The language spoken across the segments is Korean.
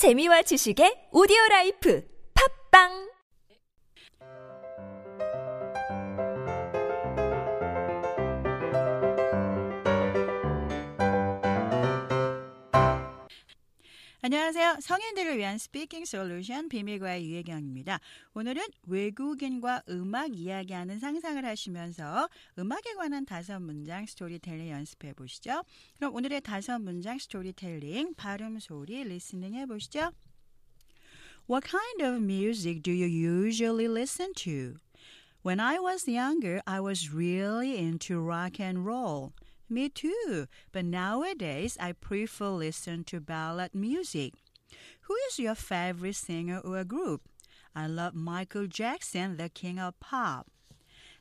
재미와 지식의 오디오 라이프. 팟빵 안녕하세요. 성인들을 위한 speaking solution 비밀과의 유혜경입니다. 오늘은 외국인과 음악 이야기하는 상상을 하시면서 음악에 관한 다섯 문장 스토리텔링 연습해 보시죠. 그럼 오늘의 다섯 문장 스토리텔링 발음 소리 리스닝 해 보시죠. What kind of music do you usually listen to? When I was younger, I was really into rock and roll. Me too, but nowadays I prefer listen to ballad music. Who is your favorite singer or group? I love Michael Jackson, the king of pop.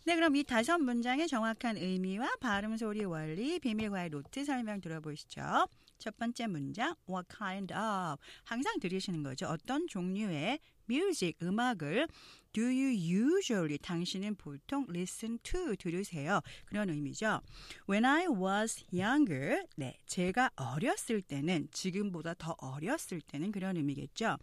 네, 그럼 이 다섯 문장의 정확한 의미와 발음 소리 원리, 비밀과의 노트 설명 들어보시죠. 첫 번째 문장, what kind of. 항상 들으시는 거죠. 어떤 종류의 music, 음악을 do you usually, 당신은 보통 listen to, 들으세요. 그런 의미죠. When I was younger, 네, 제가 어렸을 때는, 지금보다 더 어렸을 때는 그런 의미겠죠.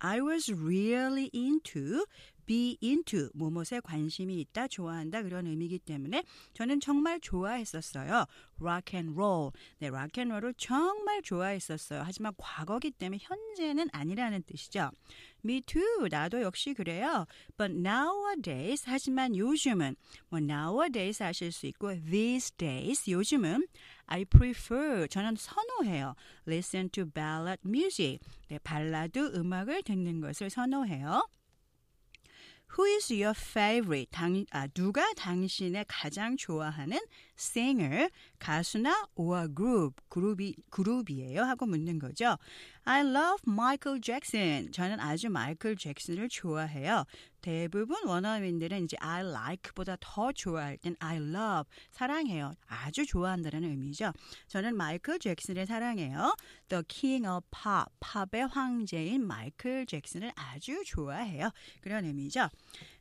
I was really into, be into, 무엇에 관심이 있다, 좋아한다, 그런 의미이기 때문에 저는 정말 좋아했었어요. rock and roll. 네, rock and roll을 정말 좋아했었어요. 하지만 과거기 때문에 현재는 아니라는 뜻이죠. Me too. 나도 역시 그래요. But nowadays. 하지만 요즘은 뭐 nowadays 하실 수 있고 these days. 요즘은 I prefer. 저는 선호해요. Listen to ballad music. 네, 발라드 음악을 듣는 것을 선호해요. Who is your favorite? 당, 아, 누가 당신의 가장 좋아하는 singer, 가수나 or group, 그룹이, 그룹이에요? 하고 묻는 거죠. I love Michael Jackson. 저는 아주 마이클 잭슨을 좋아해요. 대부분 원어민들은 이제 I like보다 더 좋아할 땐 I love, 사랑해요. 아주 좋아한다는 의미죠. 저는 마이클 잭슨을 사랑해요. The King of Pop, 팝의 황제인 마이클 잭슨을 아주 좋아해요. 그런 의미죠.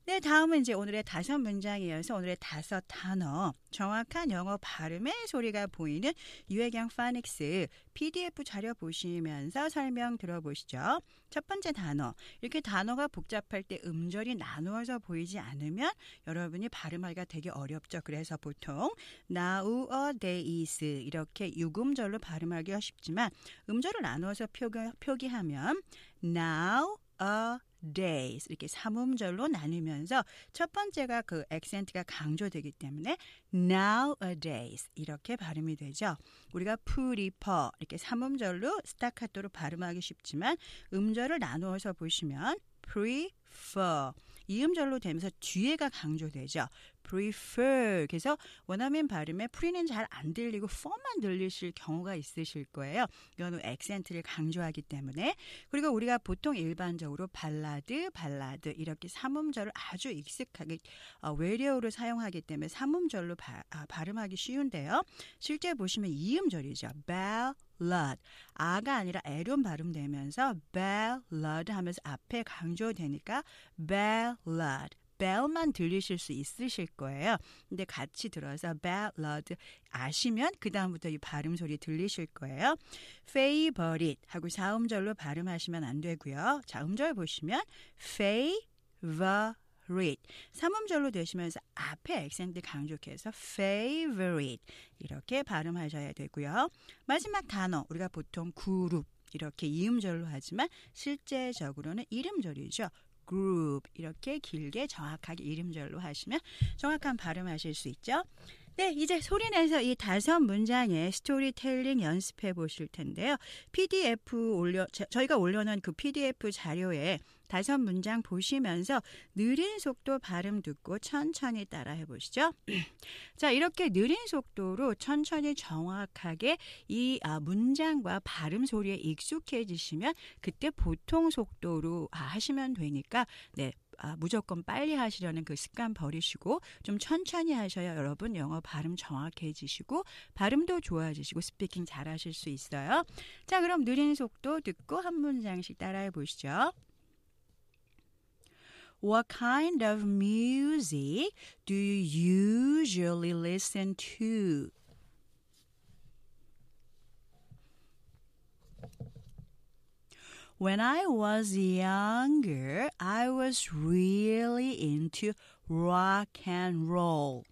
네, 다음은 이제 오늘의 다섯 문장이어서 오늘의 다섯 단어, 정확한 영어 발음의 소리가 보이는 유해경 파닉스 PDF 자료 보시면서 설명 들어보시죠. 첫 번째 단어, 이렇게 단어가 복잡할 때 음절이 나누어서 보이지 않으면 여러분이 발음하기가 되게 어렵죠. 그래서 보통 nowadays 이렇게 유음절로 발음하기가 쉽지만 음절을 나누어서 표기, 표기하면 now a days 이렇게 삼음절로 나누면서 첫 번째가 그 액센트가 강조되기 때문에 nowadays 이렇게 발음이 되죠. 우리가 prefer 이렇게 삼음절로 스타카토로 발음하기 쉽지만 음절을 나누어서 보시면 prefer 이음절로 되면서 뒤에가 강조되죠. Prefer. 그래서 원어민 발음에 pre는 잘 안 들리고 fer만 들리실 경우가 있으실 거예요. 이거는 액센트를 강조하기 때문에. 그리고 우리가 보통 일반적으로 발라드, 발라드 이렇게 삼음절을 아주 익숙하게 어, 외래어로 사용하기 때문에 삼음절로 바, 아, 발음하기 쉬운데요. 실제 보시면 이음절이죠. ballad. 아가 아니라 에론 발음되면서 ballad 하면서 앞에 강조되니까 ballad. Bell만 들리실 수 있으실 거예요. 근데 같이 들어서 ballad 아시면 그 다음부터 이 발음 소리 들리실 거예요. favorite 하고 사음절로 발음하시면 안 되고요. 자 음절 보시면 favorite 삼음절로 되시면서 앞에 액센트 강조해서 favorite 이렇게 발음하셔야 되고요. 마지막 단어 우리가 보통 그룹 이렇게 이음절로 하지만 실제적으로는 이름절이죠. Group 이렇게 길게 정확하게 이름절로 하시면 정확한 발음하실 수 있죠. 네, 이제 소리내서 이 다섯 문장의 스토리텔링 연습해 보실 텐데요. PDF 올려 저희가 올려놓은 그 PDF 자료에 다섯 문장 보시면서 느린 속도 발음 듣고 천천히 따라해 보시죠. 자, 이렇게 느린 속도로 천천히 정확하게 이 아, 문장과 발음 소리에 익숙해지시면 그때 보통 속도로 아, 하시면 되니까 네, 아, 무조건 빨리 하시려는 그 습관 버리시고 좀 천천히 하셔야 여러분 영어 발음 정확해지시고 발음도 좋아지시고 스피킹 잘하실 수 있어요. 자, 그럼 느린 속도 듣고 한 문장씩 따라해 보시죠. What kind of music do you usually listen to? When I was younger, I was really into rock and roll.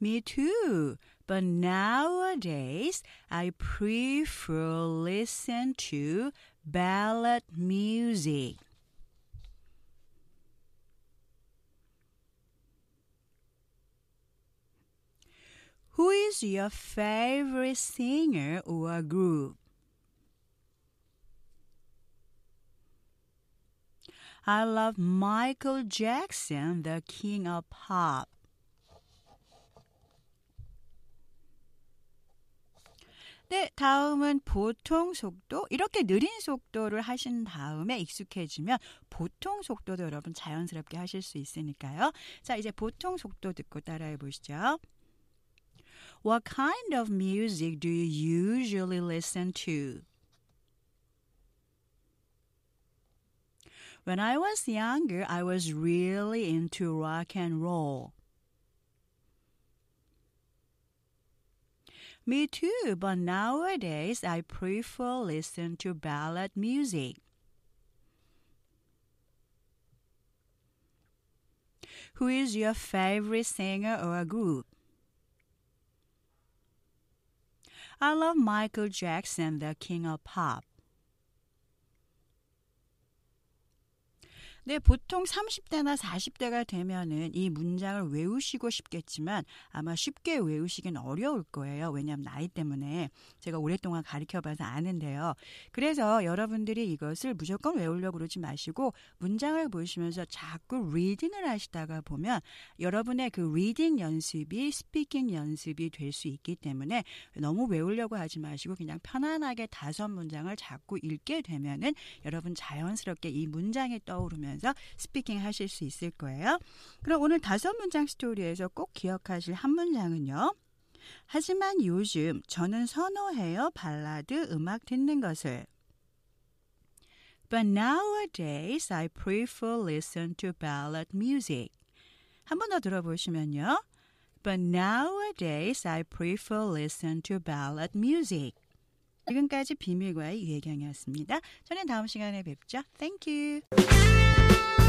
Me too. But nowadays, I prefer listen to ballad music. Who is your favorite singer or group? I love Michael Jackson, the king of pop. 네, 다음은 보통 속도. 이렇게 느린 속도를 하신 다음에 익숙해지면 보통 속도도 여러분 자연스럽게 하실 수 있으니까요. 자, 이제 보통 속도 듣고 따라해 보시죠. What kind of music do you usually listen to? When I was younger, I was really into rock and roll. Me too, but nowadays I prefer listen to ballad music. Who is your favorite singer or group? I love Michael Jackson, the king of pop. 네, 보통 30대나 40대가 되면은 이 문장을 외우시고 싶겠지만 아마 쉽게 외우시긴 어려울 거예요. 왜냐하면 나이 때문에 제가 오랫동안 가르쳐 봐서 아는데요. 그래서 여러분들이 이것을 무조건 외우려고 그러지 마시고 문장을 보시면서 자꾸 리딩을 하시다가 보면 여러분의 그 reading 연습이 speaking 연습이 될 수 있기 때문에 너무 외우려고 하지 마시고 그냥 편안하게 다섯 문장을 자꾸 읽게 되면은 여러분 자연스럽게 이 문장이 떠오르면 하면서 speaking 하실 수 있을 거예요. 그럼 오늘 다섯 문장 스토리에서 꼭 기억하실 한 문장은요. 하지만 요즘 저는 선호해요 발라드 음악 듣는 것을. But nowadays I prefer listen to ballad music. 한 번 더 들어보시면요. But nowadays I prefer listen to ballad music. 지금까지 비밀과의 유혜경이었습니다. 저는 다음 시간에 뵙죠. Thank you.